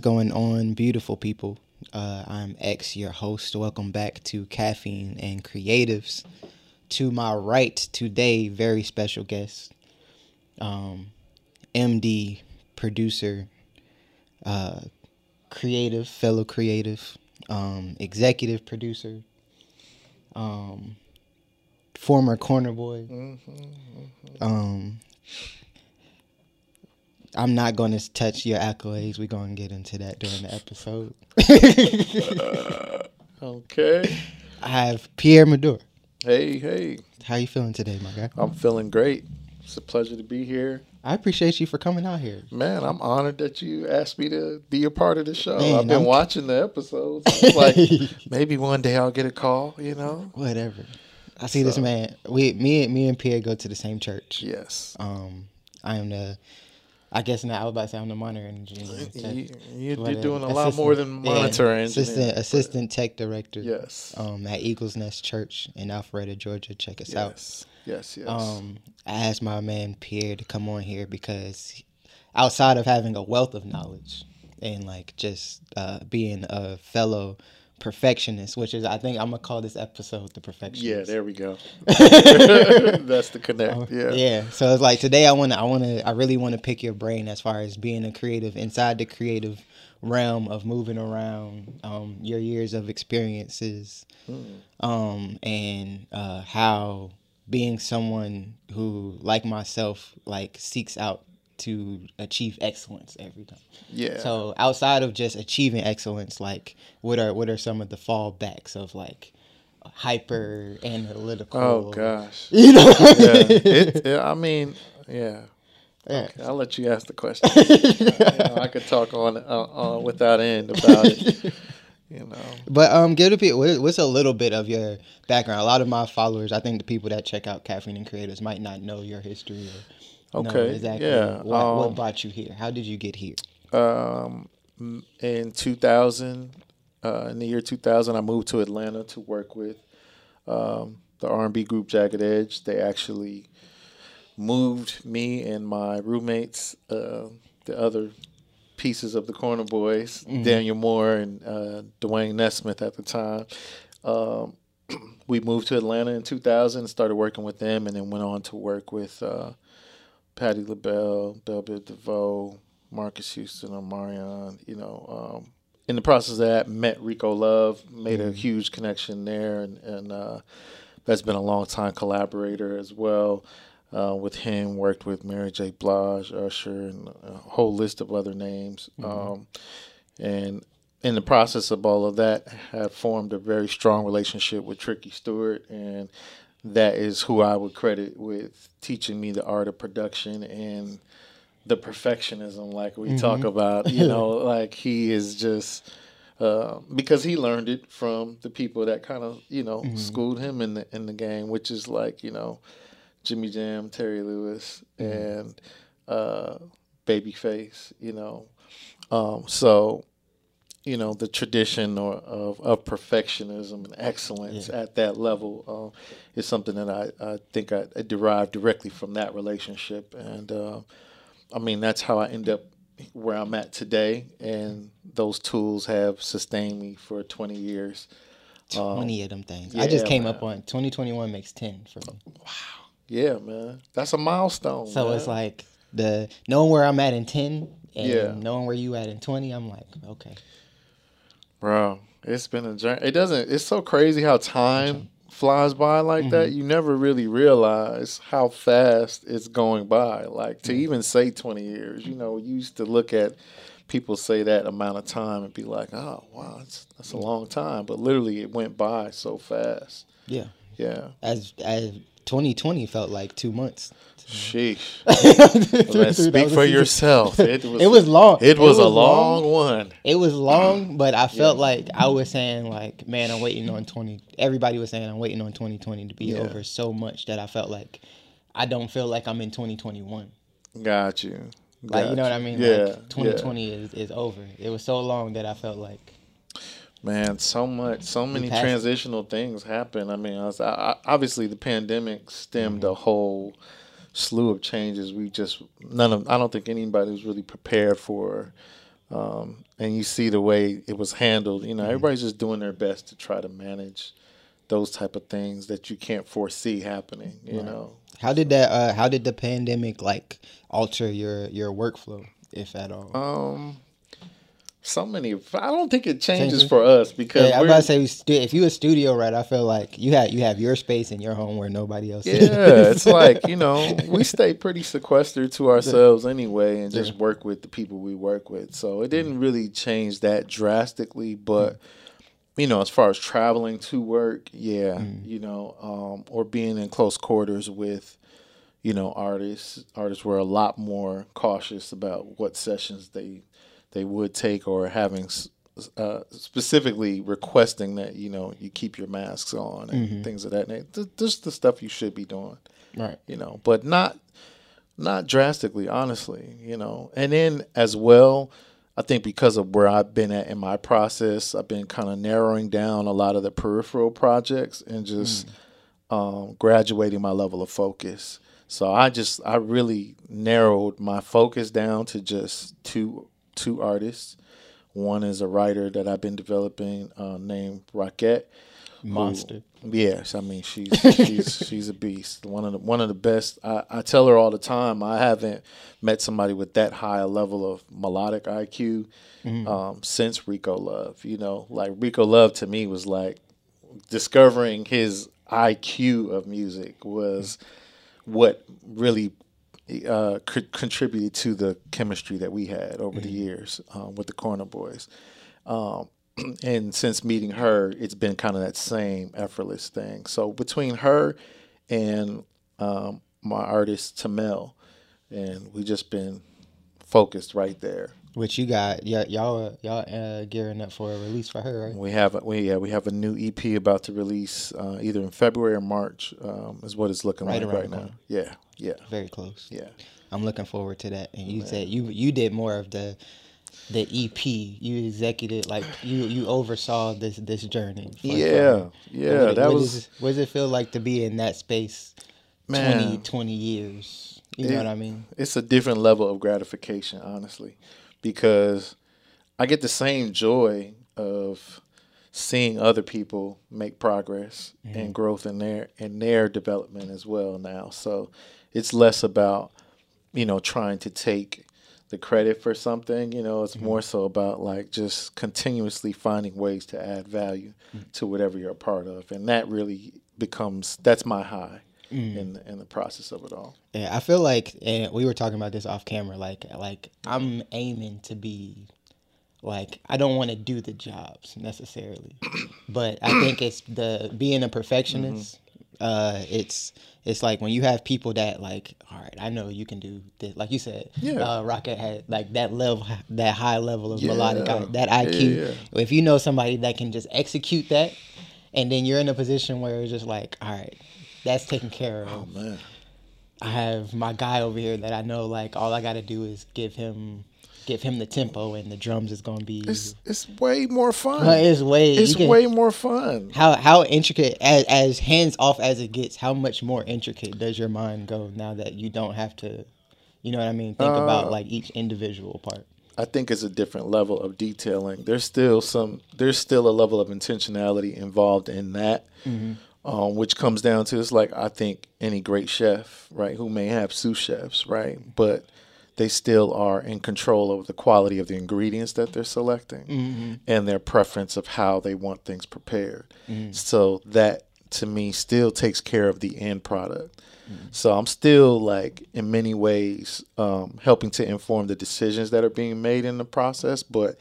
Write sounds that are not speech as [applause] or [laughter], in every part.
is going on, beautiful people? Uh, I'm X, your host. Welcome back to Caffeine and Creatives. To my right today, very special guest, um, MD, producer, uh, creative, fellow creative, um, executive producer, um, former corner boy. Um, I'm not going to touch your accolades. We're going to get into that during the episode. [laughs] Okay. I have Pierre Medor. Hey, hey. How you feeling today, my guy? I'm feeling great. It's a pleasure to be here. I appreciate you for coming out here. Man, I'm honored that you asked me to be a part of the show. Man, I've been I'm- watching the episodes. Like [laughs] maybe one day I'll get a call, you know? Whatever. I see this man. We, me, me and Pierre go to the same church. Yes. Um, I am the. I guess now I was about to say I'm the monitor engineer. You, you, are doing a lot Assistant- more than yeah, monitor engineer. Assistant, assistant tech director. Yes. Um, at Eagles Nest Church in Alpharetta, Georgia. Check us out. yes. Yes, yes. Um, I asked my man Pierre to come on here because outside of having a wealth of knowledge and like just uh, being a fellow perfectionist, which is I think I'm gonna call this episode the perfectionist. yeah, there we go. [laughs] That's the connect. Yeah. Oh, Yeah. So it's like today I wanna I wanna I really wanna pick your brain as far as being a creative inside the creative realm of moving around, um, your years of experiences, um, and uh, how being someone who like myself like seeks out to achieve excellence every time. Yeah. So outside of just achieving excellence, like what are what are some of the fallbacks of like hyper analytical? oh gosh. [laughs] You know. Yeah. It, yeah, I mean, yeah. Yeah. Okay, I'll let you ask the question. [laughs] You know, I could talk on uh, uh, without end about it. [laughs] You know, But um, give the people what's a little bit of your background. A lot of my followers, I think the people that check out Caffeine and Creators might not know your history. Or Okay, exactly yeah, what, what um, brought you here. How did you get here? um, in 2000, uh, in the year 2000, I moved to Atlanta to work with um, the R&B group Jagged Edge. They actually moved me and my roommates, uh, the other pieces of the Corner Boys, Daniel Moore and uh, Dwayne Nesmith at the time. Um, [clears throat] we moved to Atlanta in 2000, and started working with them, and then went on to work with uh, Patti LaBelle, W. DeVoe, Marques Houston, Omarion. You know, um, in the process of that, met Rico Love, made a huge connection there, and, and uh, that's been a long time collaborator as well. Uh, with him, worked with Mary J. Blige, Usher, and a whole list of other names. Um, and in the process of all of that, have formed a very strong relationship with Tricky Stewart, and that is who I would credit with teaching me the art of production and the perfectionism, like we talk about. You know, like he is just uh, because he learned it from the people that kind of you know schooled him in the in the game, which is like you know Jimmy Jam, Terry Lewis, and uh, Babyface. You know, um, so you know the tradition or of, of perfectionism and excellence at that level uh, is something that I, I think I, I derived directly from that relationship and uh, I mean that's how I end up where I'm at today and those tools have sustained me for 20 years Twenty of them things. I just came man. up on twenty twenty one makes ten for me. Wow yeah man that's a milestone So man. it's like the knowing where I'm at in ten and Yeah. knowing where you at in twenty. I'm like, okay. Bro, it's been a journey. It doesn't. It's so crazy how time flies by like Mm-hmm. that. You never really realize how fast it's going by. Like to even say twenty years, you know, you used to look at people say that amount of time and be like, "Oh, wow, that's that's a long time." But literally, it went by so fast. Yeah. Yeah, As as twenty twenty felt like two months. sheesh. [laughs] That Man, was speak for yourself. [laughs] It was. It was long. It was, a long. long one. It was long, [clears throat] but I felt like I was saying like, man, I'm waiting on 20. Everybody was saying I'm waiting on 2020 to be Yeah. over so much that I felt like I don't feel like I'm in 2021. Got you. Like you know what I mean? Yeah. Like 2020 is, is over. It was so long that I felt like Man, so much, so many transitional things happen. I mean, I was, I, obviously the pandemic stemmed Mm-hmm. a whole slew of changes. We just none of I don't think anybody was really prepared for um, and you see the way it was handled. You know, everybody's just doing their best to try to manage those type of things that you can't foresee happening. You know, How did that? Uh, how did the pandemic like alter your your workflow, if at all? um, so many. I don't think it changes for us because yeah, I'm about to say we stu- if you a studio right, I feel like you have you have your space in your home where nobody else. Yeah, is. it's [laughs] like you know we stay pretty sequestered to ourselves anyway, and just work with the people we work with. So it didn't really change that drastically, but you know, as far as traveling to work, yeah, you know, um, or being in close quarters with you know artists, artists were a lot more cautious about what sessions they they would take or having. Uh, specifically requesting that you know you keep your masks on and things of that nature. Just the stuff you should be doing right. you know, but not not drastically, honestly, you know. And then as well, I think because of where I've been at in my process, I've been kind of narrowing down a lot of the peripheral projects and just um, graduating my level of focus. So I just I really narrowed my focus down to just two two artists. One is a writer that I've been developing uh, named Rockette. who- Monster. Yes, I mean she's she's [laughs] she's a beast. One of the one of the best. I, I tell her all the time. I haven't met somebody with that high a level of melodic IQ um, since Rico Love. You know, like Rico Love to me was like discovering his IQ of music was what really uh, co- contributed to the chemistry that we had over the years um, with the Corner Boys. Um, [clears throat] and since meeting her, it's been kind of that same effortless thing. So between her and um, my artist Tamel, and we just been focused right there. Which you got? Yeah, y'all y'all uh, gearing up for a release for her, right? We have a, we yeah we have a new EP about to release uh, either in February or March um, is what it's looking Right like right now. corner. Yeah, yeah, Very close. yeah. I'm looking forward to that. And you said you you did more of the the EP. You executed like you you oversaw this this journey. Yeah, yeah, what, that what was is- what does it feel like to be in that space? Man. 20, 20 years. You know what I mean? it's a different level of gratification, honestly, because I get the same joy of seeing other people make progress and mm-hmm. growth in their in their development as well now. So it's less about you know trying to take the credit for something. You know, it's mm-hmm. more so about like just continuously finding ways to add value mm. to whatever you're a part of, and that really becomes that's my high in the, in the process of it all. Yeah, I feel like, and we were talking about this off camera. Like, like I'm aiming to be, like, I don't want to do the jobs necessarily, [coughs] but I think it's the being a perfectionist. Uh, it's it's like when you have people that like, all right, I know you can do this. Like you said, Yeah. uh, Rocket had like that level, that high level of Yeah. melodic, that IQ. Yeah. If you know somebody that can just execute that, and then you're in a position where it's just like, all right, that's taken care of. Oh man. I have my guy over here that I know like all I got to do is give him give him the tempo and the drums is to be It's it's way more fun. It's way it's can- way more fun. how how intricate as as hands off as it gets how much more intricate does your mind go now that you don't have to you know what I mean think Uh, about like each individual part I think it's a different level of detailing. There's still some. There's still a level of intentionality involved in that, um, which comes down to it's like I think any great chef, right, who may have sous chefs, right, but they still are in control of the quality of the ingredients that they're selecting and their preference of how they want things prepared. So that to me still takes care of the end product. So I'm still like in many ways um, helping to inform the decisions that are being made in the process, but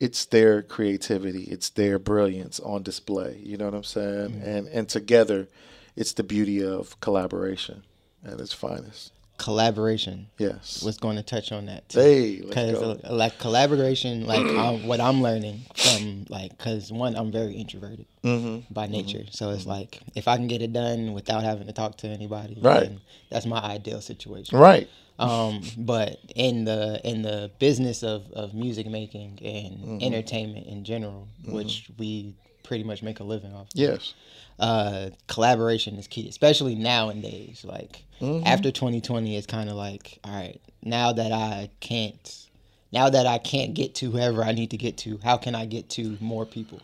it's their creativity, it's their brilliance on display. You know what I'm saying? And and together, it's the beauty of collaboration at its finest. collaboration Yes. was going to touch on that too. hey, let's Cause go. uh, like collaboration, like um, what I'm learning from like, cause one I'm very introverted Mm-hmm. by nature, so it's like if I can get it done without having to talk to anybody, Right. then that's my ideal situation. Right. Um, but in the in the business of, of music making and Mm-hmm. entertainment in general, which we pretty much make a living off, Yes. uh, collaboration is key, especially nowadays. Like Mm-hmm. after 2020, it's kind of like, all right, now that I can't now that I can't get to whoever I need to get to, how can I get to more people?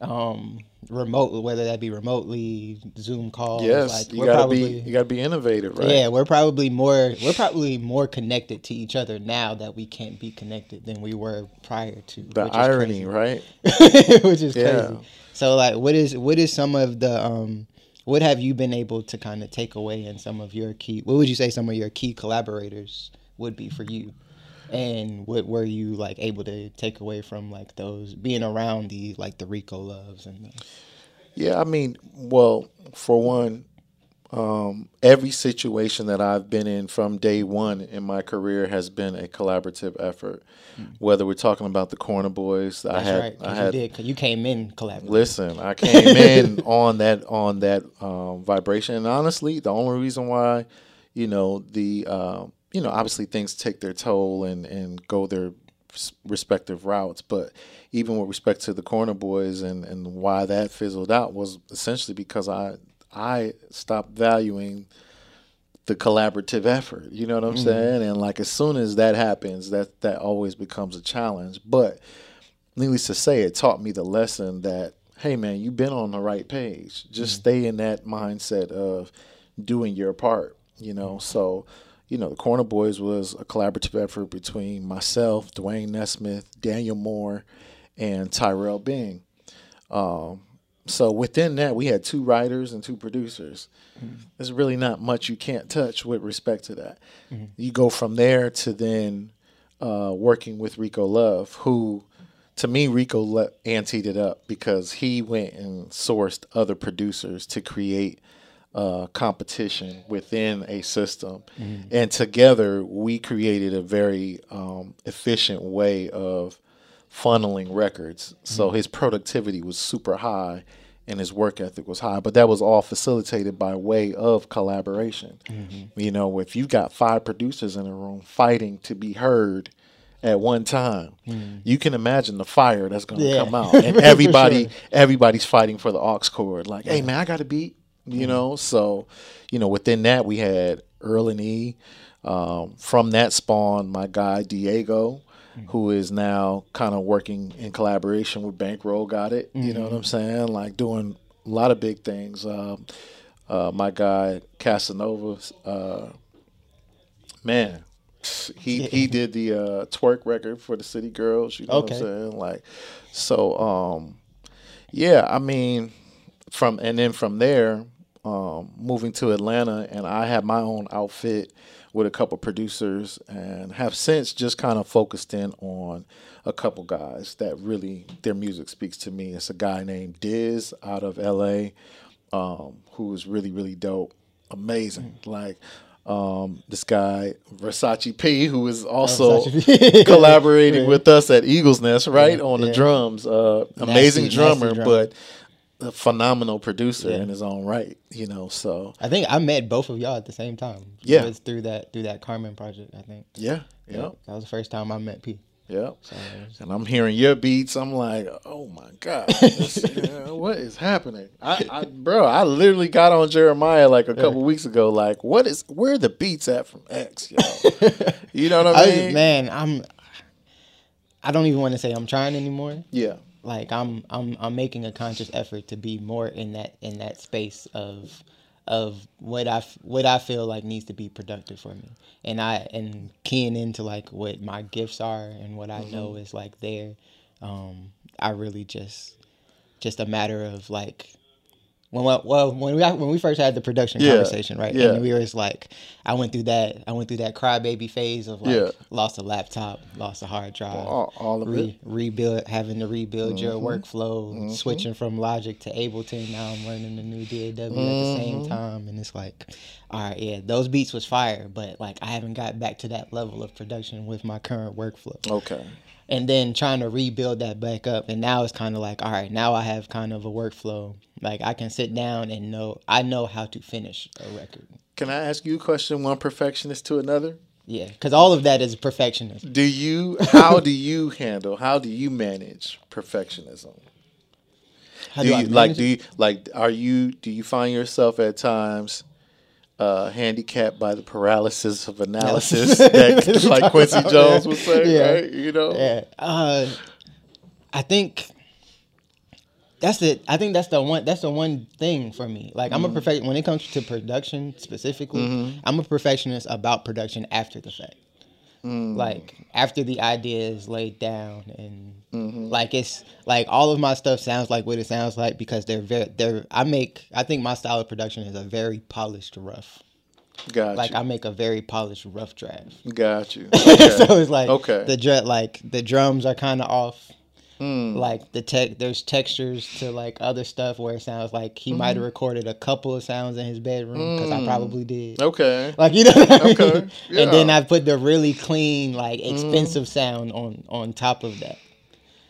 Um, remote, whether that be remotely, Zoom calls. Yes, like, you we're gotta probably- be you gotta be innovative, right? Yeah, we're probably more we're probably more connected to each other now that we can't be connected than we were prior to. The which is irony, crazy. right? [laughs] which is Yeah. crazy. So like, what is what is some of the um, what have you been able to kind of take away in some of your key? What would you say some of your key collaborators would be for you? And what were you like able to take away from like those being around the like the Rico loves and the, Yeah, I mean, well, for one, um, every situation that I've been in from day one in my career has been a collaborative effort. Whether we're talking about the Corner Boys, I that's had, right I you had. you came in collaborative. Listen, I [laughs] came in on that on that um, vibration, and honestly, the only reason why, you know, the um, you know, obviously things take their toll and and go their respective routes, but even with respect to the Corner Boys and and why that fizzled out was essentially because I I stopped valuing the collaborative effort. You know what I'm mm-hmm. saying? And like as soon as that happens, that that always becomes a challenge. But needless to say, it taught me the lesson that hey man, you've been on the right page. Just mm-hmm. stay in that mindset of doing your part. You know, mm-hmm. so you know the Corner Boys was a collaborative effort between myself, Dwayne Nesmith, Daniel Moore, and Tyrell Bing. Um, so within that, we had two writers and two producers. There's really not much you can't touch with respect to that. You go from there to then uh, working with Rico Love, who to me Rico le- anteed it up because he went and sourced other producers to create uh, competition within a system, and together we created a very um, efficient way of funneling records. So his productivity was super high and his work ethic was high, but that was all facilitated by way of collaboration. You know, if you got five producers in a room fighting to be heard at one time, you can imagine the fire that's going to Yeah. come out. [laughs] And everybody sure. everybody's fighting for the aux cord like, "Hey man, I got a beat." You know, so you know, within that we had Earl and E. Um, from that spawn, my guy Diego, who is now kind of working in collaboration with Bankroll. Got it? You know what I'm saying? Like doing a lot of big things. Um, uh, my guy Casanova, uh, man, he he did the uh, twerk record for the City Girls. You know what Okay. I'm saying? Like, so um, yeah. I mean, from and then from there, um, moving to Atlanta, and I had my own outfit with a couple producers, and have since just kind of focused in on a couple guys that really their music speaks to me. It's a guy named Diz out of L.A. Um, who is really really dope, amazing. Like. Um, this guy Versace P, who is also Versace [laughs] collaborating Yeah. with us at Eagles Nest, right Yeah, on the drums. Uh, amazing nasty drummer, drummer. but a phenomenal producer Yeah. in his own right. You know, so I think I met both of y'all at the same time. Yeah. it was through that through that Carmen project. I think. yeah, yeah, that was the first time I met P. yeah. So And I'm hearing your beats. I'm like, oh my god, [laughs] yeah, what is happening? I, I, bro, I literally got on Jeremiah like a couple weeks ago. Like, what is where are the beats at from X? Yo? [laughs] you know what I I, mean? man, I'm. I don't even want to say I'm trying anymore. Yeah, Like I'm, I'm, I'm making a conscious effort to be more in that in that space of, of what I what I feel like needs to be productive for me, and I and keying into like what my gifts are and what I know Mm-hmm. is like there. Um, I really just, just a matter of like. When we, well when we when we first had the production Yeah, conversation right yeah. and we were just like I went through that I went through that crybaby phase of like Yeah. lost a laptop lost a hard drive all, all of it. rebuild having to rebuild your Mm-hmm. workflow switching from logic to ableton now i'm learning the new daw at the same Mm-hmm. time and it's like all right yeah those beats was fire but like i haven't got back to that level of production with my current workflow Okay. And then trying to rebuild that back up and now it's kind of like all right now i have kind of a workflow like i can sit down and know i know how to finish a record Can I ask you a question? One perfectionist to another. yeah because all of that is perfectionist Do you? How do you handle? How do you manage perfectionism? how do do, you like? manage Do you like? Are you? Do you find yourself at times uh, handicapped by the paralysis of analysis, [laughs] that, like Quincy Jones would say, Yeah. right? You know, Yeah. Uh, I think that's it. I think that's the one. That's the one thing for me. Like I'm a perfect when it comes to production specifically. I'm a perfectionist about production after the fact. Like after the idea is laid down and like it's like all of my stuff sounds like what it sounds like because they're very they're I make I think my style of production is a very polished rough. got Like you, I make a very polished rough draft. got you. Okay. [laughs] so it's like Okay. the dr- like the drums are kind of off. Hmm. Like the tech, there's textures to like other stuff where it sounds like he Mm-hmm. might have recorded a couple of sounds in his bedroom because I probably did. okay, Like you know, what I mean? Okay, [laughs] and then. I put the really clean, like Mm-hmm. expensive sound on on top of that.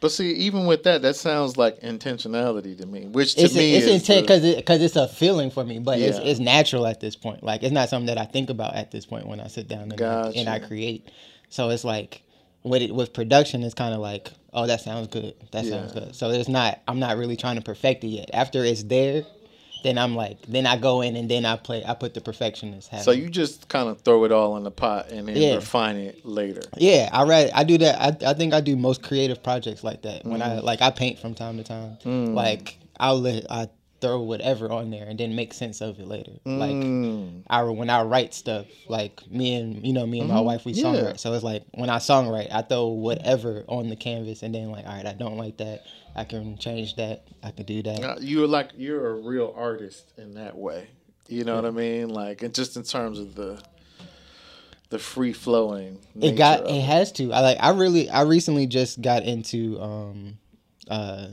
But see, even with that, that sounds like intentionality to me, which to It's me it's is intent the- because it, it's a feeling for me, but it's Yeah. it's natural at this point. Like it's not something that I think about at this point when I sit down and, I, and I create. So it's like with it with production, it's kind of like, oh, that sounds good. That sounds good. So there's not. I'm not really trying to perfect it yet. After it's there, then I'm like, then I go in and then I play. I put the perfectionist hat. So on. you just kind of throw it all in the pot and then Yeah. refine it later. Yeah, I read. I do that. I, I think I do most creative projects like that. When Mm. I like, I paint from time to time. Like I'll let I throw whatever on there and then make sense of it later. Like Mm. I when I write stuff, like me and you know me and my wife we Mm-hmm. Yeah. songwrite. So it's like when I songwrite, I throw whatever on the canvas and then like, all right, I don't like that. I can change that. I can do that. Uh, You're like you're a real artist in that way. You know what I mean? Like, and just in terms of the the free flowing. it got it has to. I like I really I recently just got into um uh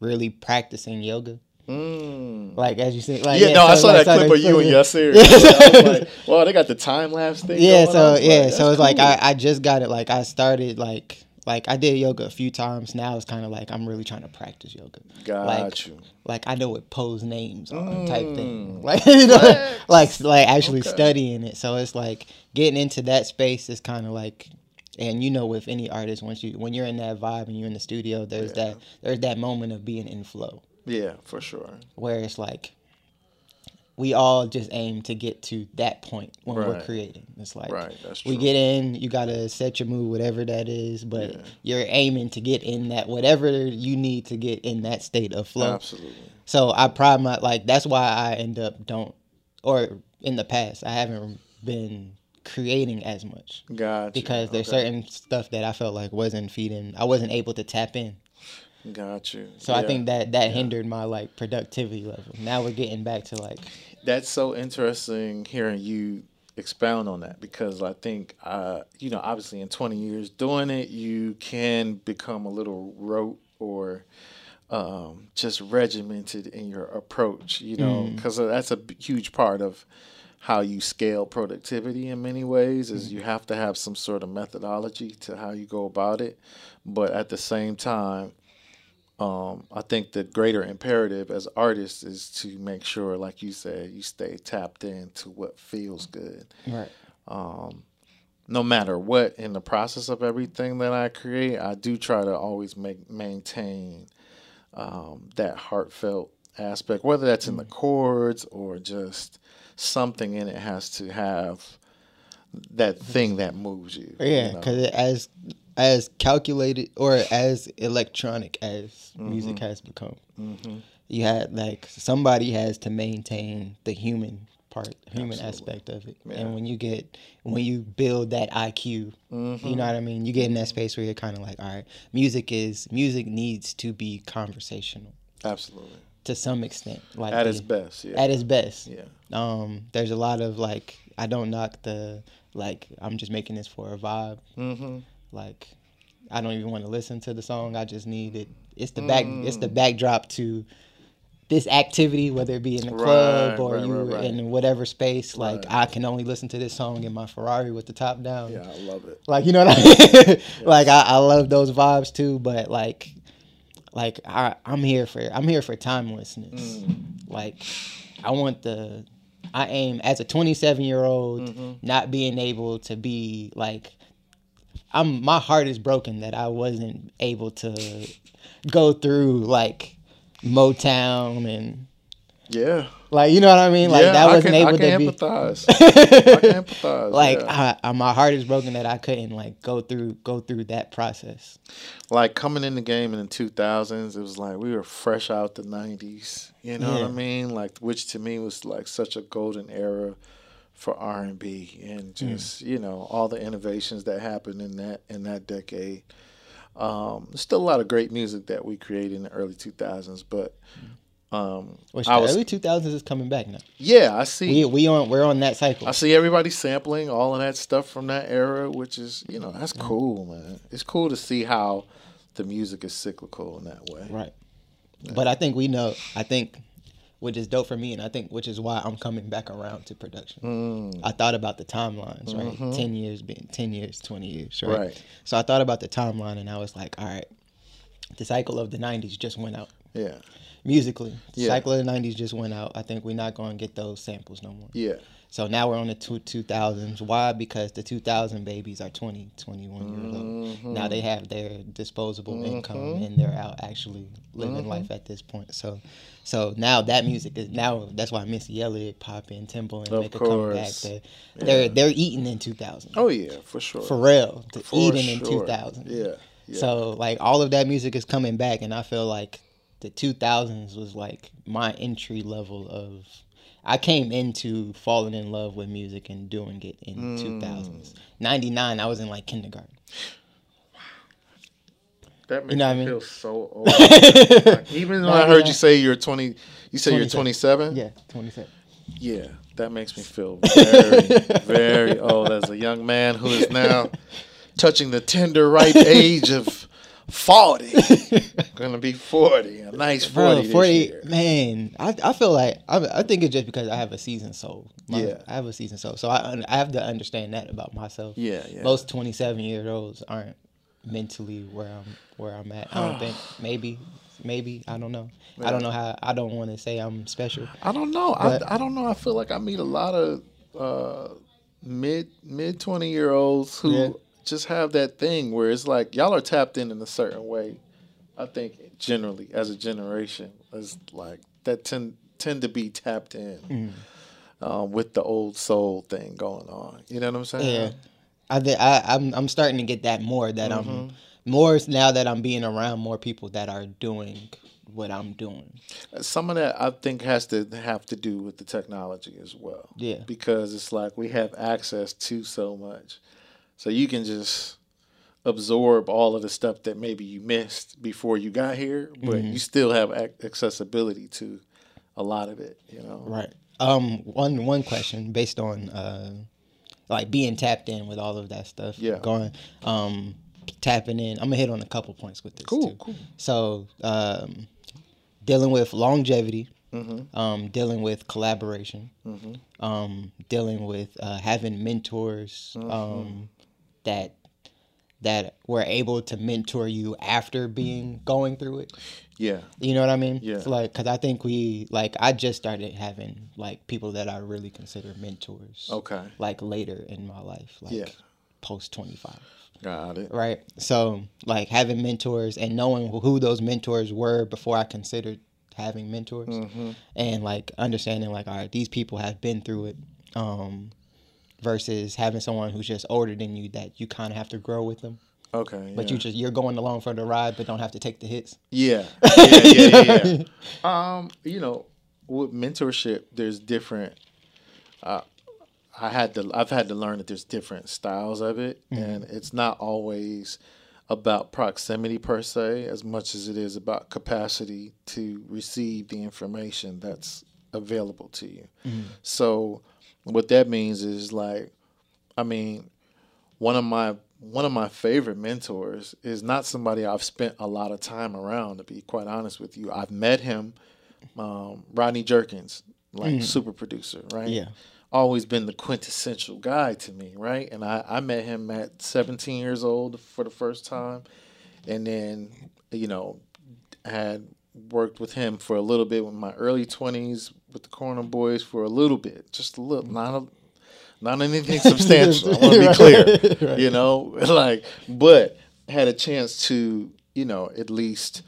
really practicing yoga. Mm. Like as you see, like Yeah, no, I saw like, that so clip of you and yeah. Yasir. I like, [laughs] well, they got the time lapse thing. Yeah, going so on. Yeah, like, so it's like I, I just got it. Like I started like like I did yoga a few times. Now it's kind of like I'm really trying to practice yoga. Got like, you. Like I know what pose names are Mm. type thing. [laughs] Like you know, like like actually Okay. studying it. So it's like getting into that space is kind of like. And you know, with any artist, once you when you're in that vibe and you're in the studio, there's Yeah. that there's that moment of being in flow Yeah, for sure. where it's like we all just aim to get to that point when we're creating. It's like Right, that's we get in, you gotta set your mood, whatever that is, but Yeah. you're aiming to get in that whatever you need to get in that state of flow. Absolutely. So I pride my like that's why I end up don't or in the past I haven't been creating as much Got you. because there's Okay. certain stuff that I felt like wasn't feeding I wasn't able to tap in. Got you. So I think that that hindered my like productivity level. Now we're getting back to like that's so interesting hearing you expound on that because I think, uh, you know, obviously in 20 years doing it, you can become a little rote or um, just regimented in your approach, you know, because that's a huge part of how you scale productivity in many ways is you have to have some sort of methodology to how you go about it. But at the same time um, I think the greater imperative as artists is to make sure, like you said, you stay tapped into what feels good. right. Um, no matter what in the process of everything that I create, I do try to always make maintain um, that heartfelt aspect, whether that's in the chords or just something in it has to have that thing that moves you. you Yeah, know? because as as calculated or as electronic as music has become, you had like somebody has to maintain the human part, human aspect of it. Yeah. And when you get when you build that IQ, you know what I mean. You get in that space where you're kind of like, all right, music is music needs to be conversational absolutely to some extent, like at the- its best. Yeah, At its best, yeah. um, there's a lot of like I don't knock the like I'm just making this for a vibe. Mm-hmm. Like I don't even want to listen to the song. I just need it. It's the back. It's the backdrop to this activity, whether it be in the club Right, or right, you right, in whatever space. Like. I can only listen to this song in my Ferrari with the top down. Yeah, I love it. Like you know what I mean? [laughs] like I, I love those vibes too, but like like I I'm here for I'm here for timelessness. Mm. Like I want the I aim as a 27 year old Mm-hmm. not being able to be like I'm my heart is broken that I wasn't able to go through like Motown and Yeah. Like you know what I mean? Like yeah, that wasn't can, able I to be. empathize. [laughs] I can empathize. like yeah. I, I, my heart is broken that I couldn't like go through go through that process. like coming in the game in the 2000s, it was like we were fresh out the 90s. You know Yeah. what I mean? Like, which to me was like such a golden era for R and B, and just you know all the innovations that happened in that in that decade. Um, there's still a lot of great music that we created in the early 2000s, but um, Which I the was early two thousands is coming back now. yeah, I see. We we on we're on that cycle. I see everybody sampling all of that stuff from that era, which is, you know, that's cool, man. It's cool to see how the music is cyclical in that way. Right. But I think we know. I think, which is dope for me, and I think which is why I'm coming back around to production. Mm. I thought about the timelines, right? Ten years being ten years, twenty years, right? Right. So I thought about the timeline, and I was like, all right, the cycle of the '90s just went out Yeah. musically. The Yeah. cycle of the '90s just went out. I think we're not going to get those samples no more. Yeah. So now we're on the two, 2000s. Why? Because the 2000 babies are 20, 21 years old. Mm-hmm. Now they have their disposable mm-hmm. income and they're out actually living mm-hmm. life at this point. So so now that music is now that's why Missy Elliott, Pop and Temple and Of make a comeback. course. They, They're they're eating in 2000. Oh, yeah, for sure. For real. For eating in 2000. Yeah. yeah. So like all of that music is coming back, and I feel like the 2000s was like my entry level of. I came into falling in love with music and doing it in Mm. 2000s. 99, I was in like kindergarten. that makes know what I me mean? feel so [laughs] old. Like, even though I heard you say you're 20, you say you're 27. 27? Yeah, 27. Yeah, that makes me feel very, [laughs] very old as a young man who is now touching the tender, ripe age of 40. [laughs] Gonna be 40, a nice 40, Bro, this 40, year. man, I, I feel like, I, I think it's just because I have a season soul. My- Yeah. I have a season soul. So I, I have to understand that about myself. Yeah, yeah. Most 27 year olds aren't mentally where I'm where I'm at. I don't think [sighs] maybe maybe I don't know. I don't know how I don't want to say I'm special. I don't know. I, I don't know. I feel like I meet a lot of uh, mid mid twenty year olds who Yeah. Just have that thing where it's like y'all are tapped in in a certain way. I think generally as a generation is like that tend tend to be tapped in Mm. um, with the old soul thing going on. You know what I'm saying? Yeah. I, thi- I I'm I'm starting to get that more that Mm-hmm. I'm more now that I'm being around more people that are doing what I'm doing. Some of that I think has to have to do with the technology as well. Yeah. Because it's like we have access to so much. So you can just absorb all of the stuff that maybe you missed before you got here, but Mm-hmm. you still have accessibility to a lot of it, you know. Right. Um. One one question based on uh, like being tapped in with all of that stuff. Yeah. Going. Um. Tapping in. I'm gonna hit on a couple points with this. Cool, too. cool. So, um, dealing with longevity. Mm-hmm. Um, dealing with collaboration. mm-hmm. Um, dealing with uh, having mentors. Mm-hmm. Um, that that were able to mentor you after being going through it. Yeah. You know what I mean? Yeah. It's like, cause I think we like I just started having like people that I really consider mentors. Okay. Like later in my life, like Yeah. post twenty five, Got it. right? So like having mentors and knowing who those mentors were before I considered having mentors, Mm-hmm. and like understanding like all right, these people have been through it. Um, versus having someone who's just older than you that you kind of have to grow with them, Okay. but yeah. you just you're going along for the ride, but don't have to take the hits. Yeah, [laughs] yeah, yeah, yeah. yeah. um, you know, with mentorship, there's different. Uh, I had to. I've had to learn that there's different styles of it, and it's not always about proximity per se, as much as it is about capacity to receive the information that's available to you. So, what that means is like, I mean, one of my one of my favorite mentors is not somebody I've spent a lot of time around. To be quite honest with you, I've met him, um, Rodney Jerkins, like super producer, right? Yeah. Always been the quintessential guy to me, right? And I, I met him at 17 years old for the first time, and then you know had worked with him for a little bit in my early 20s with the Corner Boys for a little bit, just a little, not a not anything [laughs] substantial. I want to be clear, you know, [laughs] like, but had a chance to, you know, at least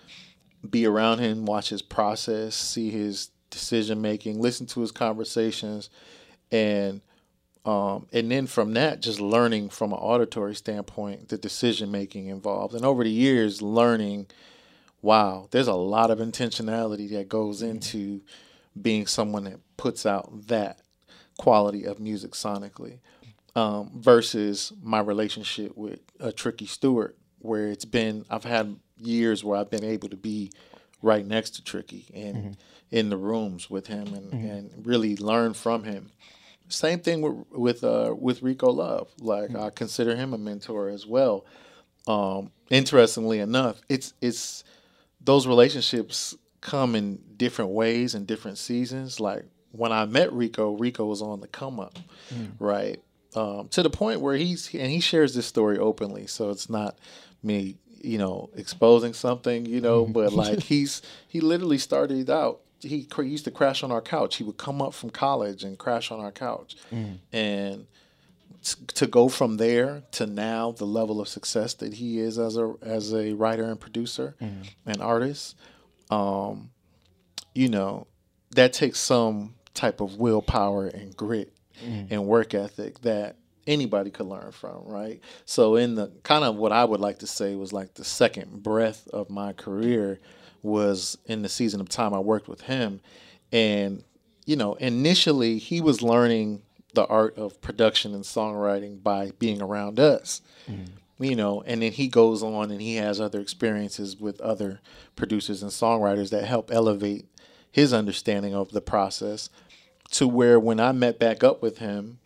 be around him, watch his process, see his decision making, listen to his conversations, and um, and then from that, just learning from an auditory standpoint, the decision making involved, and over the years, learning, wow, there's a lot of intentionality that goes into being someone that puts out that quality of music sonically, um, versus my relationship with a Tricky Stewart, where it's been I've had years where I've been able to be right next to Tricky and mm-hmm. in the rooms with him and, mm-hmm. and really learn from him same thing with with uh, with Rico Love. Like mm-hmm. I consider him a mentor as well. Um, interestingly enough, it's it's those relationships come in different ways and different seasons. Like when I met Rico, Rico was on the come up, mm. right? Um, to the point where he's and he shares this story openly, so it's not me, you know, exposing something, you know, but like [laughs] he's he literally started out he, he used to crash on our couch. He would come up from college and crash on our couch, mm. and t- to go from there to now the level of success that he is as a as a writer and producer mm. and artist, um, you know, that takes some type of willpower and grit mm. and work ethic that anybody could learn from, right? So in the kind of what I would like to say was like the second breath of my career was in the season of time I worked with him. And, you know, initially he was learning the art of production and songwriting by being around us. Mm. You know, and then he goes on and he has other experiences with other producers and songwriters that help elevate his understanding of the process to where when I met back up with him,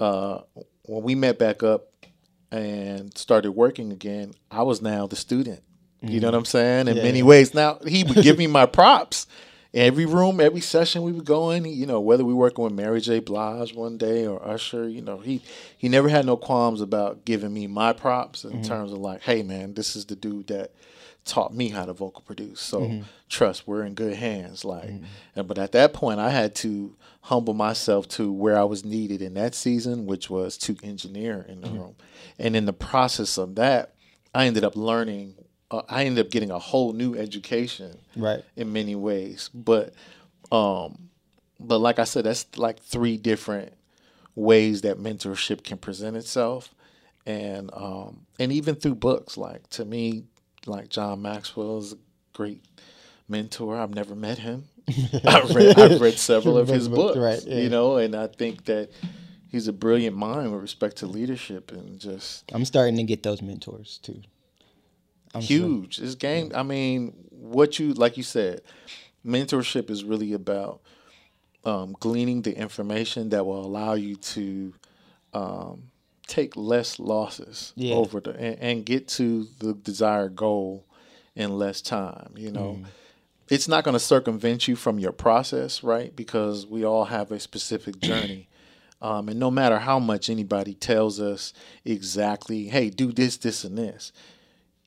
uh, when we met back up and started working again, I was now the student you know what I'm saying? In yeah. many ways. Now he would give me my [laughs] props. Every room, every session we would go in, you know, whether we were working with Mary J. Blige one day or Usher, you know, he he never had no qualms about giving me my props in mm-hmm. terms of like, hey man, this is the dude that taught me how to vocal produce. So mm-hmm. trust, we're in good hands. Like, mm-hmm. and, but at that point, I had to humble myself to where I was needed in that season, which was to engineer in the mm-hmm. room. And in the process of that, I ended up learning uh, I ended up getting a whole new education, right? In many ways, but um, but like I said, that's like three different ways that mentorship can present itself, and um, and even through books. Like to me, like John Maxwell is a great mentor. I've never met him. [laughs] I've read I've read several of his books, right, yeah. you know, and I think that he's a brilliant mind with respect to leadership and just. I'm starting to get those mentors too. I'm huge. Sure. This game, I mean, what you like you said, mentorship is really about um, gleaning the information that will allow you to um, take less losses yeah. over the and, and, get to the desired goal in less time. You know. Mm. It's not going to circumvent you from your process, right? Because we all have a specific [clears throat] journey. Um, and no matter how much anybody tells us exactly, hey, do this, this, and this,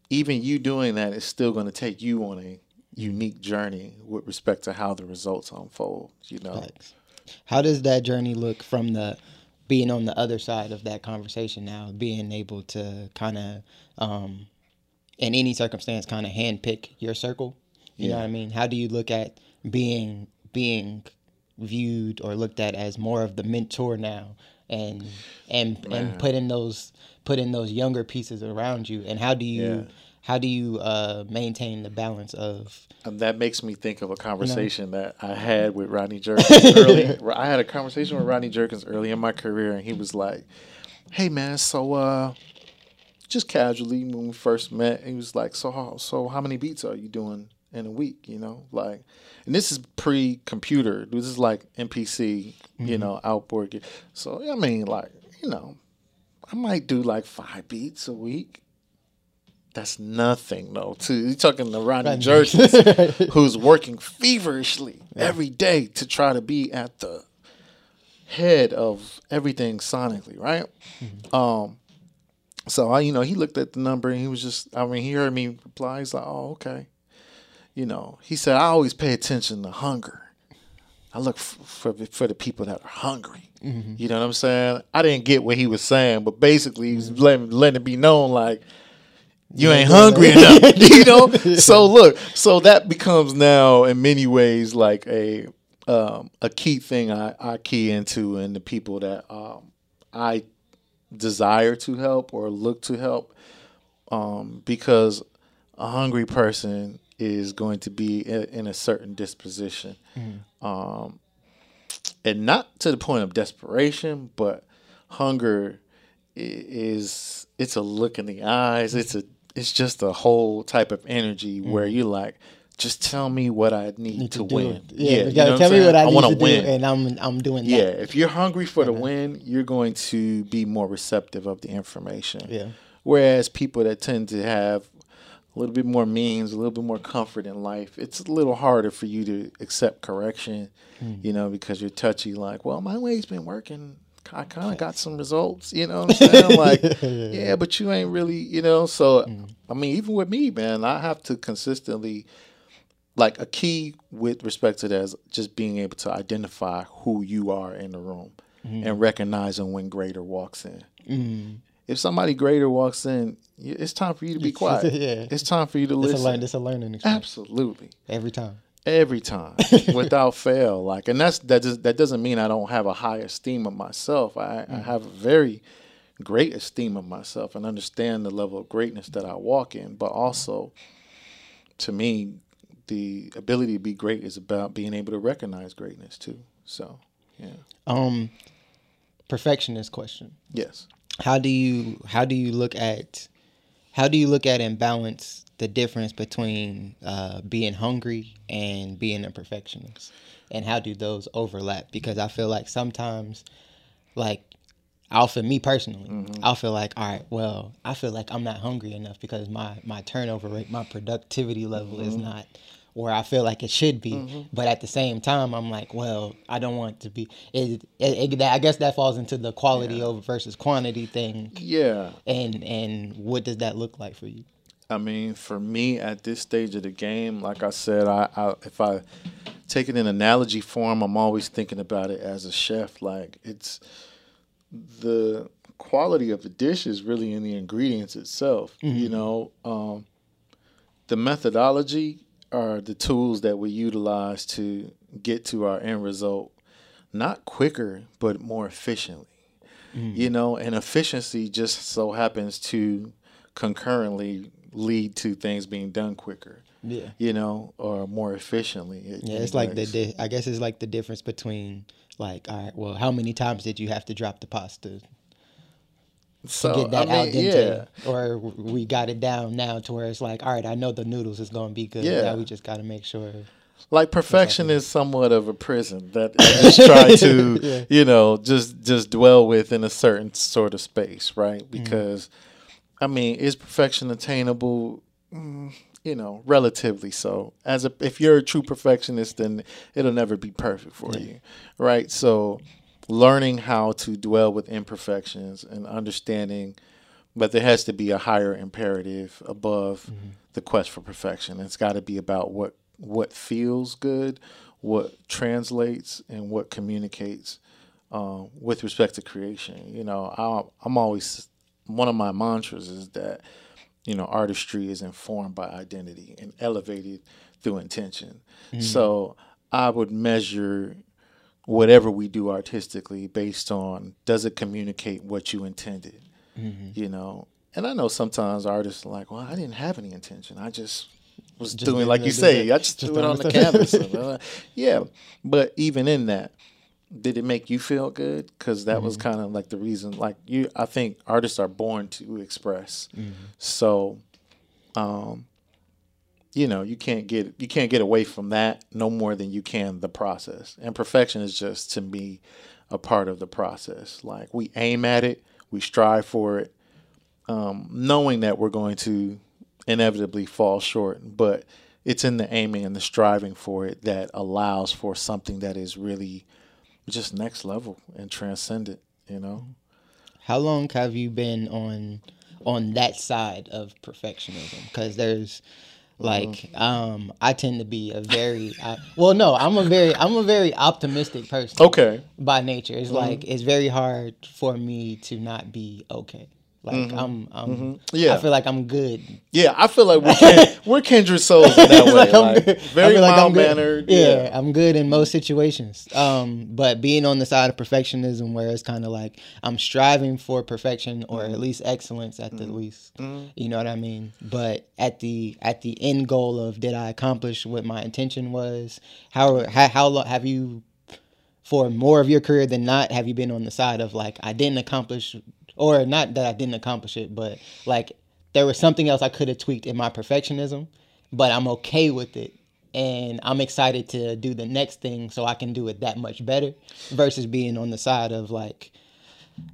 even you doing that is still going to take you on a unique journey with respect to how the results unfold. You know, how does that journey look from the being on the other side of that conversation now, being able to kind of, um, in any circumstance, kind of handpick your circle? You yeah. know what I mean? How do you look at being being viewed or looked at as more of the mentor now, and and Man. and putting those put in those younger pieces around you and how do you yeah. how do you uh, maintain the balance of and that makes me think of a conversation you know? that I had with Rodney [laughs] Jerkins early. I had a conversation with Rodney Jerkins early in my career, and he was like, "Hey, man, so uh, just casually when we first met, he was like, so how, so how many beats are you doing in a week? You know, like, and this is pre-computer. This is like MPC, mm-hmm. you know, outboard. So I mean, like, you know, I might do like five beats a week. That's nothing though. To you talking to Rodney Jerkins, [laughs] who's working feverishly yeah. every day to try to be at the head of everything sonically, right? Mm-hmm. Um, so I, you know, he looked at the number and he was just, I mean, he heard me reply. He's like, "Oh, okay." You know, he said, "I always pay attention to hunger." I look for, for, for the people that are hungry. Mm-hmm. You know what I'm saying? I didn't get what he was saying, but basically he's mm-hmm. letting, letting it be known like you ain't hungry enough. [laughs] you know? [laughs] So look, so that becomes now in many ways like a um, a key thing I, I key into in the people that um, I desire to help or look to help um, because a hungry person is going to be in, in a certain disposition. Um, and not to the point of desperation, but hunger is it's a look in the eyes. It's a it's just a whole type of energy where you're like, just tell me what I need, to, do win. it. Yeah, you you know tell me what I saying? need to do, and I'm I'm doing that. yeah, if you're hungry for the win, you're going to be more receptive of the information. Yeah. Whereas people that tend to have a little bit more means, a little bit more comfort in life, it's a little harder for you to accept correction, Hmm. you know, because you're touchy like, well, my way's been working. I kind of got some results, you know what I'm saying? [laughs] like, yeah, but you ain't really, you know. So, Hmm. I mean, even with me, man, I have to consistently like a key with respect to that is just being able to identify who you are in the room Mm-hmm. and recognizing when greater walks in. Mm. If somebody greater walks in, it's time for you to be [laughs] quiet. Yeah. It's time for you to It's a listen. learn. It's a learning experience Absolutely. every time. Every time, [laughs] without fail. Like, and that's that. Does, that doesn't mean I don't have a high esteem of myself. I, I have a very great esteem of myself and understand the level of greatness that I walk in. But also, to me, the ability to be great is about being able to recognize greatness too. So, yeah. Um, perfectionist question. Yes. How do you how do you look at how do you look at and balance the difference between uh, being hungry and being a perfectionist, and how do those overlap? Because I feel like sometimes, like I'll feel me personally, I'll feel like, all right, well, I feel like I'm not hungry enough because my my turnover rate, my productivity level is not where I feel like it should be. But at the same time, I'm like, well, I don't want to be. It, it, it, I guess that falls into the quality over versus quantity thing. Yeah. And and what does that look like for you? I mean, for me at this stage of the game, like I said, I, I if I take it in analogy form, I'm always thinking about it as a chef. Like it's the quality of the dish is really in the ingredients itself. You know, um, the methodology are the tools that we utilize to get to our end result, not quicker but more efficiently. Mm. You know, and efficiency just so happens to concurrently lead to things being done quicker. Yeah. You know, or more efficiently. Yeah, it's like the, di- I guess it's like the difference between like, all right, well, how many times did you have to drop the pasta to so, get that I al mean, dente, yeah. or we got it down now to where it's like, all right, I know the noodles is gonna be good. Yeah. Now we just got to make sure. like perfection is somewhat of a prison that [laughs] just try to Yeah. you know just just dwell with in a certain sort of space right Mm-hmm. because i mean is perfection attainable Mm, you know relatively so as a if you're a true perfectionist then it'll never be perfect for you right so learning how to dwell with imperfections and understanding but there has to be a higher imperative above the quest for perfection. It's got to be about what what feels good, what translates, and what communicates uh, with respect to creation. You know, I, I'm always one of my mantras is that you know artistry is informed by identity and elevated through intention. So I would measure whatever we do artistically based on does it communicate what you intended? You know? And i know sometimes artists are like well i didn't have any intention. I just was Just doing like you say. it. i just, Just threw it on the canvas [laughs] yeah. But even in that did it make you feel good? Because that was Mm-hmm. kind of like the reason like you i think artists are born to express. Mm-hmm. so um you know you can't get you can't get away from that no more than you can the process. And perfection is just to me a part of the process. Like we aim at it we strive for it um, knowing that we're going to inevitably fall short but it's in the aiming and the striving for it that allows for something that is really just next level and transcendent you know? How long have you been on on that side of perfectionism? Because there's like um I tend to be a very I, well no I'm a very I'm a very optimistic person okay by nature. It's like it's very hard for me to not be okay. Like I'm, I'm Yeah. I feel like I'm good. Yeah, I feel like we're [laughs] kin- we're kindred souls in that way. Like, like. Very like I'm mild good. mannered. Yeah, Yeah. I'm good in most situations. Um, but being on the side of perfectionism, where it's kind of like I'm striving for perfection or Mm-hmm. at least excellence at the least. You know what I mean? But at the at the end goal of did I accomplish what my intention was? How how, how long have you? For more of your career than not, have you been on the side of like I didn't accomplish, or not that I didn't accomplish it, but like there was something else I could have tweaked in my perfectionism, but I'm okay with it. And I'm excited to do the next thing so I can do it that much better versus being on the side of like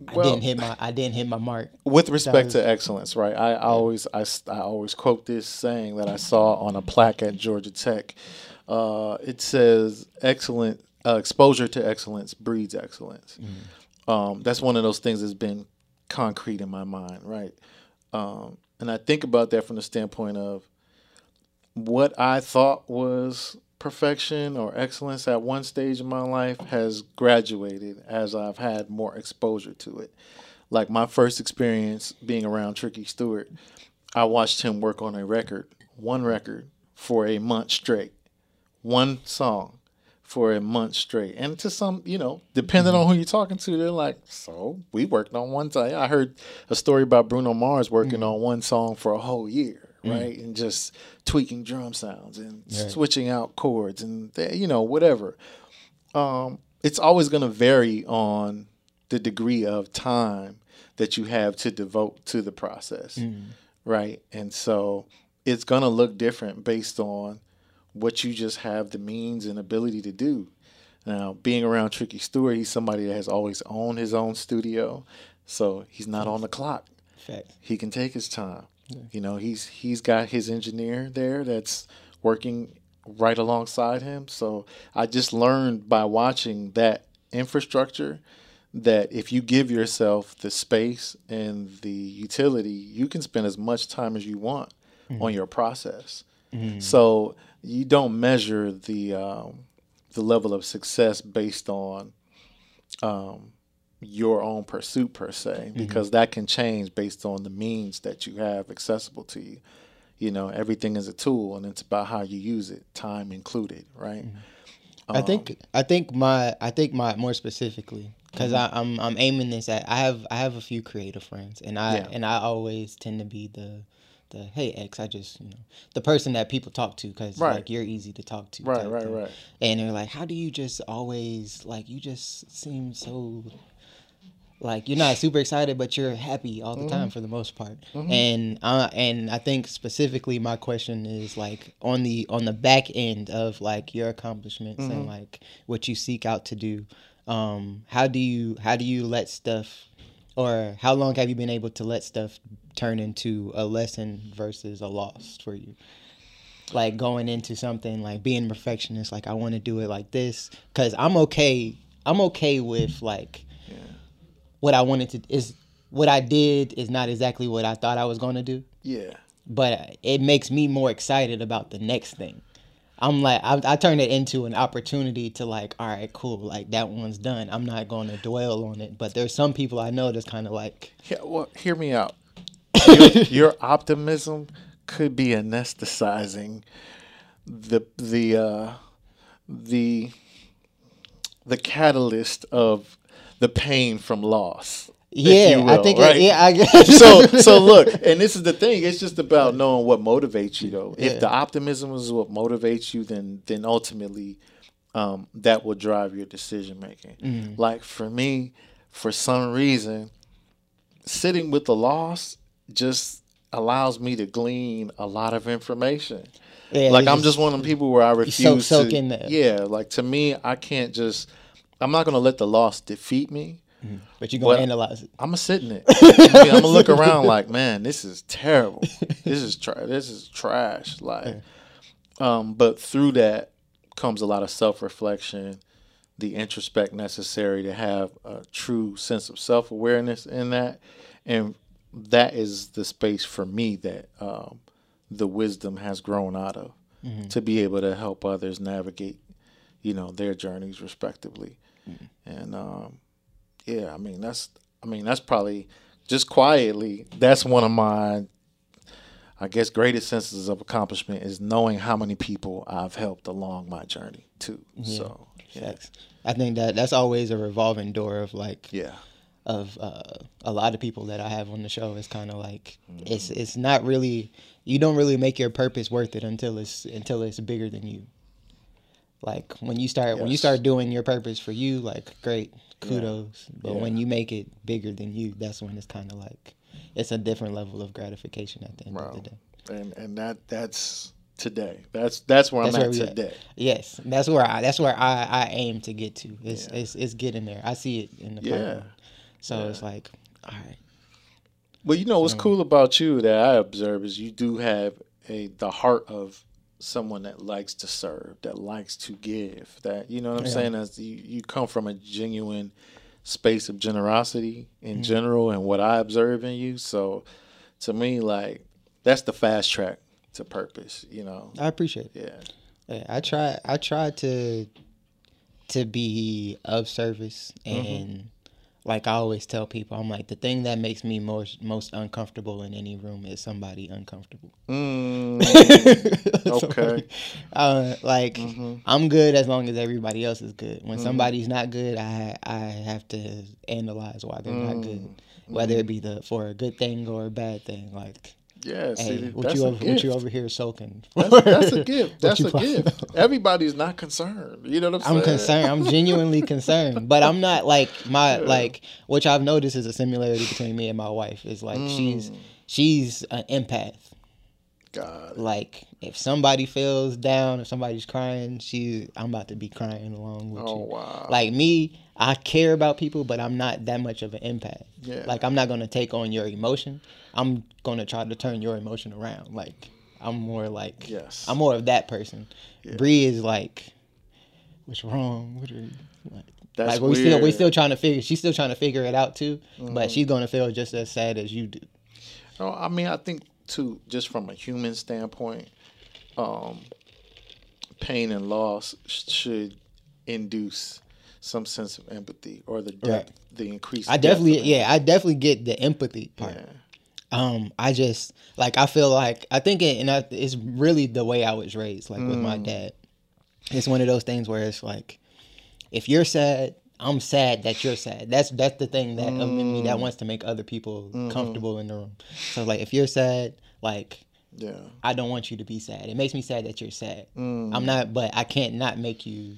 I Well- didn't hit my I didn't hit my mark. With respect That to excellence, right? I, I always I, I always quote this saying that I saw on a plaque at Georgia Tech. Uh, it says, "Excellent uh, exposure to excellence breeds excellence." Um, that's one of those things that's been concrete in my mind, right? Um, and I think about that from the standpoint of what I thought was perfection or excellence at one stage in my life has graduated as I've had more exposure to it. Like my first experience being around Tricky Stewart, I watched him work on a record, one record, for a month straight, one song for a month straight. And to some, you know, depending on mm-hmm. who you're talking to, they're like, so we worked on one time. I heard a story about Bruno Mars working mm-hmm. on one song for a whole year, mm. right? And just tweaking drum sounds and Right. switching out chords and, th- you know, whatever. Um, it's always going to vary on the degree of time that you have to devote to the process, mm. right? And so it's going to look different based on what you just have the means and ability to do. Now, being around Tricky Stewart, he's somebody that has always owned his own studio, so he's not on the clock. Fact. He can take his time. You know, he's he's got his engineer there that's working right alongside him. So I just learned by watching that infrastructure that if you give yourself the space and the utility, you can spend as much time as you want mm-hmm. on your process. Mm-hmm. So you don't measure the um, the level of success based on um, your own pursuit per se, because that can change based on the means that you have accessible to you. You know, everything is a tool, and it's about how you use it, time included, right? I think I think my I think my more specifically because Mm-hmm. I'm I'm aiming this at I have I have a few creative friends and I Yeah. and I always tend to be the the hey I just you know the person that people talk to because Right. like you're easy to talk to Right, right, thing. right. and they're like how do you just always like you just seem so like you're not super excited but you're happy all the Mm-hmm. time for the most part and uh and i think specifically my question is like on the on the back end of like your accomplishments Mm-hmm. and like what you seek out to do um how do you how do you let stuff or how long have you been able to let stuff turn into a lesson versus a loss for you? Like going into something like being perfectionist like i want to do it like this because i'm okay i'm okay with like what i wanted to is what i did is not exactly what i thought i was going to do. Yeah. but it makes me more excited about the next thing i'm like I, I turn it into an opportunity to like all right cool like that one's done i'm not going to dwell on it but there's some people i know that's kind of like Yeah, well, hear me out. [coughs] Your, your optimism could be anesthetizing the the uh, the the catalyst of the pain from loss. Yeah you i think right? yeah i guess [laughs] so so [laughs] look, and this is the thing. It's just about knowing what motivates you, though. Yeah. If the optimism is what motivates you, then then ultimately, um, that will drive your decision making. Mm. Like for me, for some reason, sitting with the loss just allows me to glean a lot of information. Yeah, like I'm just one of the people where I refuse soak- soak to. in that. Yeah, like to me, I can't just. I'm not gonna let the loss defeat me. But you're gonna Well, analyze it. I'm gonna sit in it. I mean, I'm gonna look around [laughs] like, man, this is terrible. This is tra- this is trash. Like, um, but through that comes a lot of self reflection, the introspect necessary to have a true sense of self awareness in that, and that is the space for me that um, the wisdom has grown out of to be able to help others navigate, you know, their journeys respectively, and um, yeah, I mean that's I mean that's probably just quietly, that's one of my, I guess, greatest senses of accomplishment is knowing how many people I've helped along my journey too. So yeah, I think that that's always a revolving door of like yeah, of uh, a lot of people that I have on the show. It's kind of like Mm-hmm. it's it's not really you don't really make your purpose worth it until it's until it's bigger than you. Like when you start when you start doing your purpose for you, like great kudos. But Yeah. when you make it bigger than you, that's when it's kind of like it's a different level of gratification at the end Wow. of the day. and and that that's today. That's that's where That's I'm where at we at. today. Yes, that's where I that's where I, I aim to get to. It's Yeah. it's it's getting there. I see it in the Yeah. So Yeah. it's like, all right. Well, you know what's cool about you that I observe is you do have a the heart of someone that likes to serve, that likes to give. That you know what I'm Yeah. saying? As you, you come from a genuine space of generosity in Mm-hmm. general, and what I observe in you. So, to me, like that's the fast track to purpose. You know? I appreciate it. Yeah. Yeah, I try. I try to to be of service, Mm-hmm. Like I always tell people, I'm like the thing that makes me most most uncomfortable in any room is somebody uncomfortable. Mm, [laughs] [laughs] Okay. uh, like Mm-hmm. I'm good as long as everybody else is good. When Mhm. somebody's not good, I I have to analyze why they're not Mm-hmm. good, whether it be the for a good thing or a bad thing. Like, yeah. Hey, what you over, what you over here soaking? That's, that's a gift. [laughs] That's a gift. [laughs] Everybody's not concerned. You know what I'm saying? I'm concerned. I'm genuinely [laughs] concerned, but I'm not like my like which I've noticed is a similarity between me and my wife is like she's Mm. she's an empath. God. Like if somebody feels down, if somebody's crying, she I'm about to be crying along with Oh you. wow. Like me, I care about people, but I'm not that much of an empath. Yeah. Like I'm not gonna take on your emotion. I'm gonna try to turn your emotion around. Like I'm more like Yes. I'm more of that person. Yeah. Bree is like, what's wrong? What are you like? That's like we still we weird. still trying to figure. She's still trying to figure it out too. Mm-hmm. But she's gonna feel just as sad as you do. No, I mean, I think too, just from a human standpoint, um, pain and loss sh- should induce some sense of empathy or the depth, the increase. I definitely yeah, I definitely get the empathy part. Yeah. Um, I just like I feel like I think it, and I, it's really the way I was raised, like with Mm. my dad. It's one of those things where it's like, if you're sad, I'm sad that you're sad. That's that's the thing that in me Mm. that wants to make other people Mm-hmm. comfortable in the room. So like, if you're sad, like Yeah. I don't want you to be sad. It makes me sad that you're sad. Mm. I'm not, but I can't not make you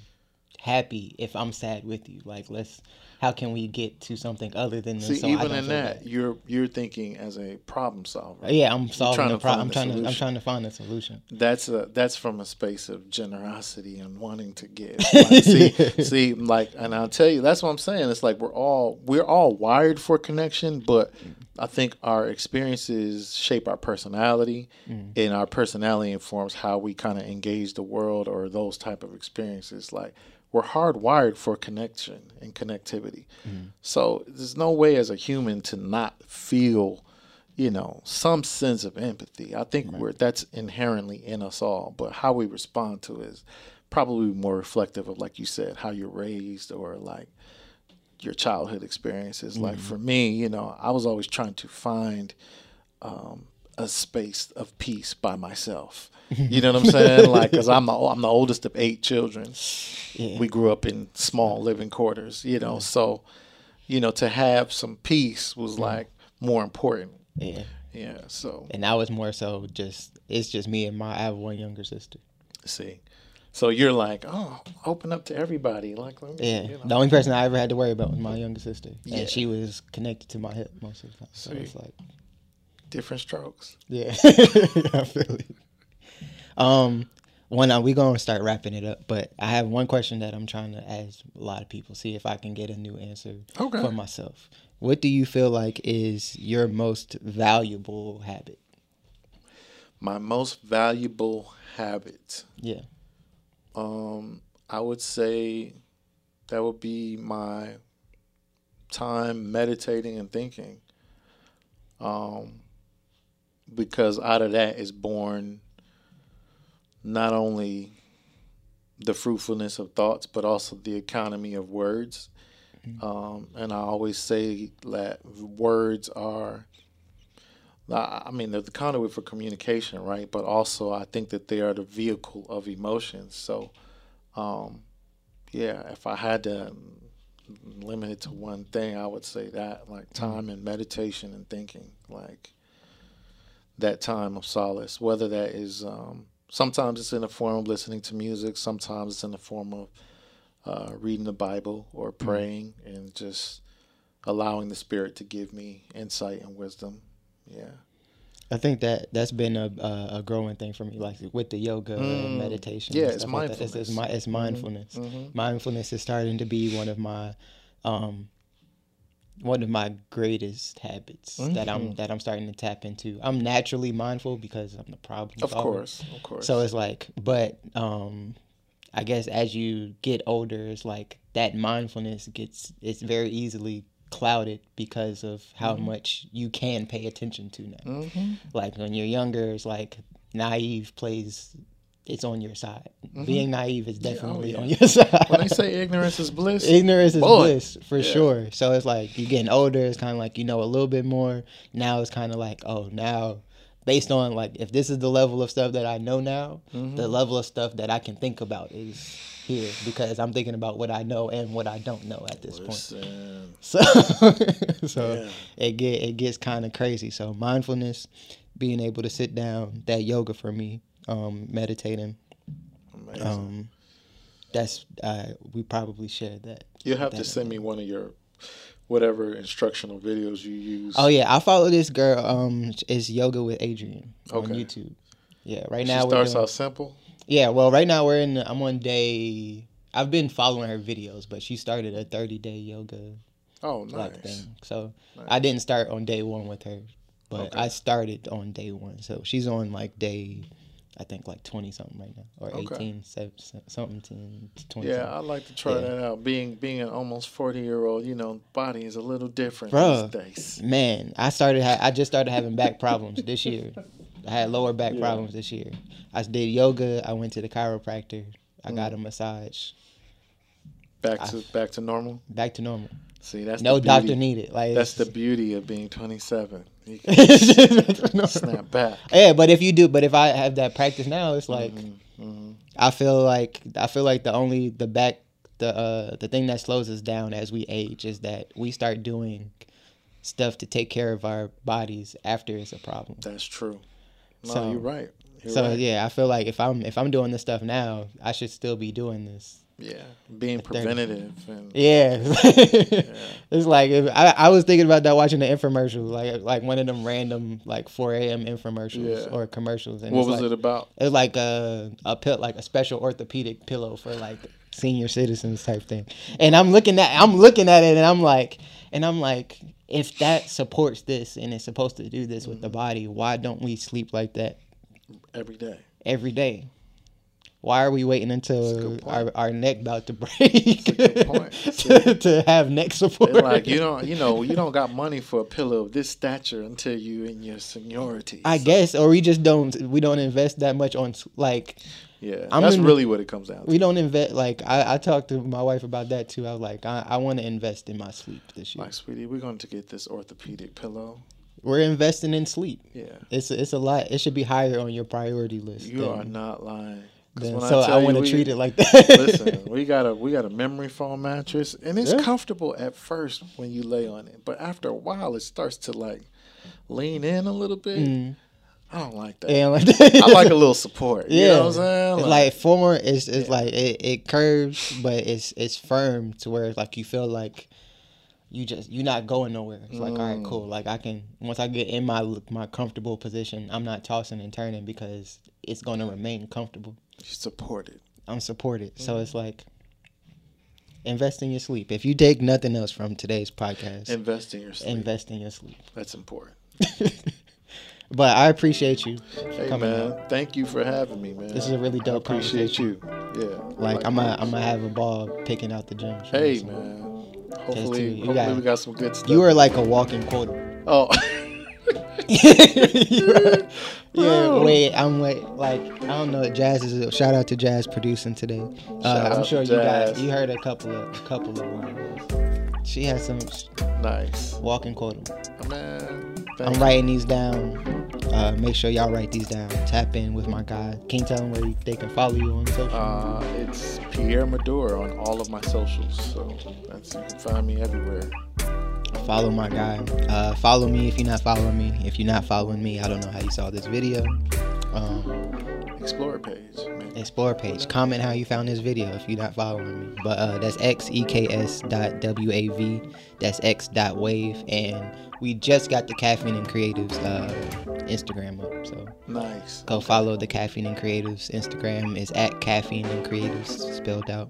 happy if I'm sad with you. Like let's. How can we get to something other than this? See, so even in that, bad? you're you're thinking as a problem solver. Yeah, I'm solving trying the problem. I'm trying to. I'm solution. trying to find a solution. That's a that's from a space of generosity and wanting to give. [laughs] Like, see, see, like, and I'll tell you, that's what I'm saying. It's like we're all we're all wired for connection, but I think our experiences shape our personality, mm. and our personality informs how we kind of engage the world or those type of experiences. Like we're hardwired for connection and connectivity. So there's no way as a human to not feel you know, some sense of empathy. I think we're that's inherently in us all, but how we respond to it is probably more reflective of, like you said, how you're raised or like your childhood experiences. Like for me, you know, I was always trying to find um, a space of peace by myself. You know what I'm saying? [laughs] Like, cause I'm the I'm the oldest of eight children. Yeah. We grew up in small living quarters. You know, so you know to have some peace was like more important. Yeah. Yeah. So And I was more so just it's just me and my I have one younger sister. see, so you're like, oh, open up to everybody. Like, let me, Yeah. you know. The only person I ever had to worry about was my younger sister. Yeah. And she was connected to my hip most of the time. So Sweet. it's like different strokes. Yeah. [laughs] I feel it. Um one uh, we gonna start wrapping it up, but I have one question that I'm trying to ask a lot of people, see if I can get a new answer Okay. for myself. What do you feel like is your most valuable habit? My most valuable habit. Yeah. Um, I would say that would be my time meditating and thinking. Um, because out of that is born not only the fruitfulness of thoughts, but also the economy of words. Um, and I always say that words are, I mean, they're the conduit for communication, right? But also, I think that they are the vehicle of emotions. So, um, yeah, if I had to limit it to one thing, I would say that, like Mm-hmm. time and meditation and thinking, like that time of solace, whether that is, um, sometimes it's in the form of listening to music, sometimes it's in the form of uh, reading the Bible or Mm-hmm. praying and just allowing the Spirit to give me insight and wisdom. Yeah. I think that that's been a a, growing thing for me, like with the yoga and Mm. meditation. Yeah, and it's stuff like that. It's, it's, mi- mindfulness. it's mindfulness. Mhm. Mindfulness is starting to be one of my, um, one of my greatest habits that I'm that I'm starting to tap into. I'm naturally mindful because I'm the problem. Of solver. course. Of course. So it's like, but um, I guess as you get older, it's like that mindfulness gets it's very easily clouded because of how Mm-hmm. much you can pay attention to now. hmm Like when you're younger, it's like naive plays. It's on your side. Mhm. Being naive is Yeah, oh, definitely yeah. on your [laughs] side. When they say ignorance is bliss, Ignorance is Boy. bliss for Yeah. sure. So it's like you're getting older. It's kind of like you know a little bit more. Now it's kind of like oh now, based on like if this is the level of stuff that I know now, Mhm. the level of stuff that I can think about is here because I'm thinking about what I know and what I don't know at this point. [laughs] So [laughs] so it get it gets kind of crazy. So mindfulness, being able to sit down, that yoga for me, um, meditating, Amazing. um, that's uh, we probably shared that. You'll have to send me one of your whatever instructional videos you use. Oh yeah, I follow this girl. Um, it's yoga with Adriene on YouTube. Yeah, right she now we're starts doing, out simple. Yeah, well, right now we're in. I'm on day. I've been following her videos, but she started a 30 day yoga Oh, nice. thing. So Nice. I didn't start on day one with her, but Okay. I started on day one. So she's on like day, I think like 20 something right now, or Okay. 18, se- se- something, 10, 20. Yeah. I'd like to try Yeah. that out. Being being an almost forty year old, you know, body is a little different Bruh. these days. Man, I started. Ha- I just started having back problems this year. [laughs] I had lower back Yeah. problems this year. I did yoga. I went to the chiropractor. I Mm. got a massage. Back I- to back to normal. Back to normal. See, that's no doctor needed. Like That's the beauty of being twenty seven. You [laughs] can snap back. Yeah, but if you do, but if I have that practice now, it's like Mhm. I feel like I feel like the only the back the uh the thing that slows us down as we age is that we start doing stuff to take care of our bodies after it's a problem. That's true. No, So- you're right. You're so right. yeah, I feel like if I'm if I'm doing this stuff now, I should still be doing this. Yeah, being preventative and [laughs] Yeah, it's like if, I I was thinking about that watching the infomercial, like like one of them random like 4 a.m. infomercials Yeah. or commercials. And what was like, it about? It was like a a pill, like a special orthopedic pillow for like senior citizens type thing. And I'm looking at I'm looking at it and I'm like and I'm like if that supports this and it's supposed to do this with the mm-hmm. body, why don't we sleep like that Every day. every day? Why are we waiting until our, our neck about to break a good point. [laughs] to, to have neck support? It's like you don't, you know, you don't got money for a pillow of this stature until you in your seniority. I guess, or we just don't we don't invest that much on like yeah, I'm that's in really what it comes down to. we don't invest like I, I talked to my wife about that too. I was like, I, I want to invest in my sleep this year. Like, sweetie, we're going to get this orthopedic pillow. We're investing in sleep. Yeah, It's it's a lot. It should be higher on your priority list. you than- are not lying. When so I, you want to treat it like [laughs] that. Listen, we got a we got a memory foam mattress, and it's Yeah. comfortable at first when you lay on it, but after a while, it starts to like lean in a little bit. Mm. I don't like that. and like [laughs] I like a little support. You Yeah, know what I'm saying? it's like form. It's it's Yeah. like it, it curves, but it's it's firm to where like you feel like you just you're not going nowhere. It's like all right, Mm. cool. Like I can once I get in my my comfortable position, I'm not tossing and turning because it's going to remain comfortable. You support it. I'm supported. Mm-hmm. So it's like invest in your sleep. If you take nothing else from today's podcast, Invest in your sleep. invest in your sleep. That's important. [laughs] but I appreciate you Hey coming man, out. thank you for having me, man. This is a really I dope appreciate you. Yeah. Like I'm gonna I'm gonna have a ball picking out the gym. Hey man. Hopefully, you hopefully got- we got some good stuff. You are like a walking quota. Oh. [laughs] [laughs] [laughs] Yeah, wait, I'm wait, like I don't know. Jazz is A, shout out to Jazz producing today. Uh, I'm sure you guys you heard a couple of a couple of lines. She has some Nice. walking quota. Man, I'm writing these down. Uh, make sure y'all write these down. Tap in with my guy. Can you tell them where they can follow you on social? Uh, it's Pierre Medor on all of my socials, so that's you can find me everywhere. Follow my guy. Uh, follow me if you're not following me. If you're not following me, I don't know how you saw this video. Um, Explorer page. Man. explore page. Comment how you found this video if you're not following me. But uh, that's xeks dot w-a-v. That's x dot wave. And we just got the caffeine and creatives uh, Instagram up. So Nice. go follow the caffeine and creatives Instagram. is at caffeine and creatives spelled out.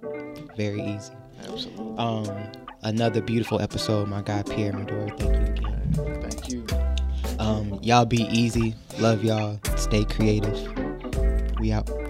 Very easy. Absolutely. Um, another beautiful episode. My guy Pierre Medora. Thank you again. Thank you. Um, y'all be easy. Love y'all. Stay creative. We out.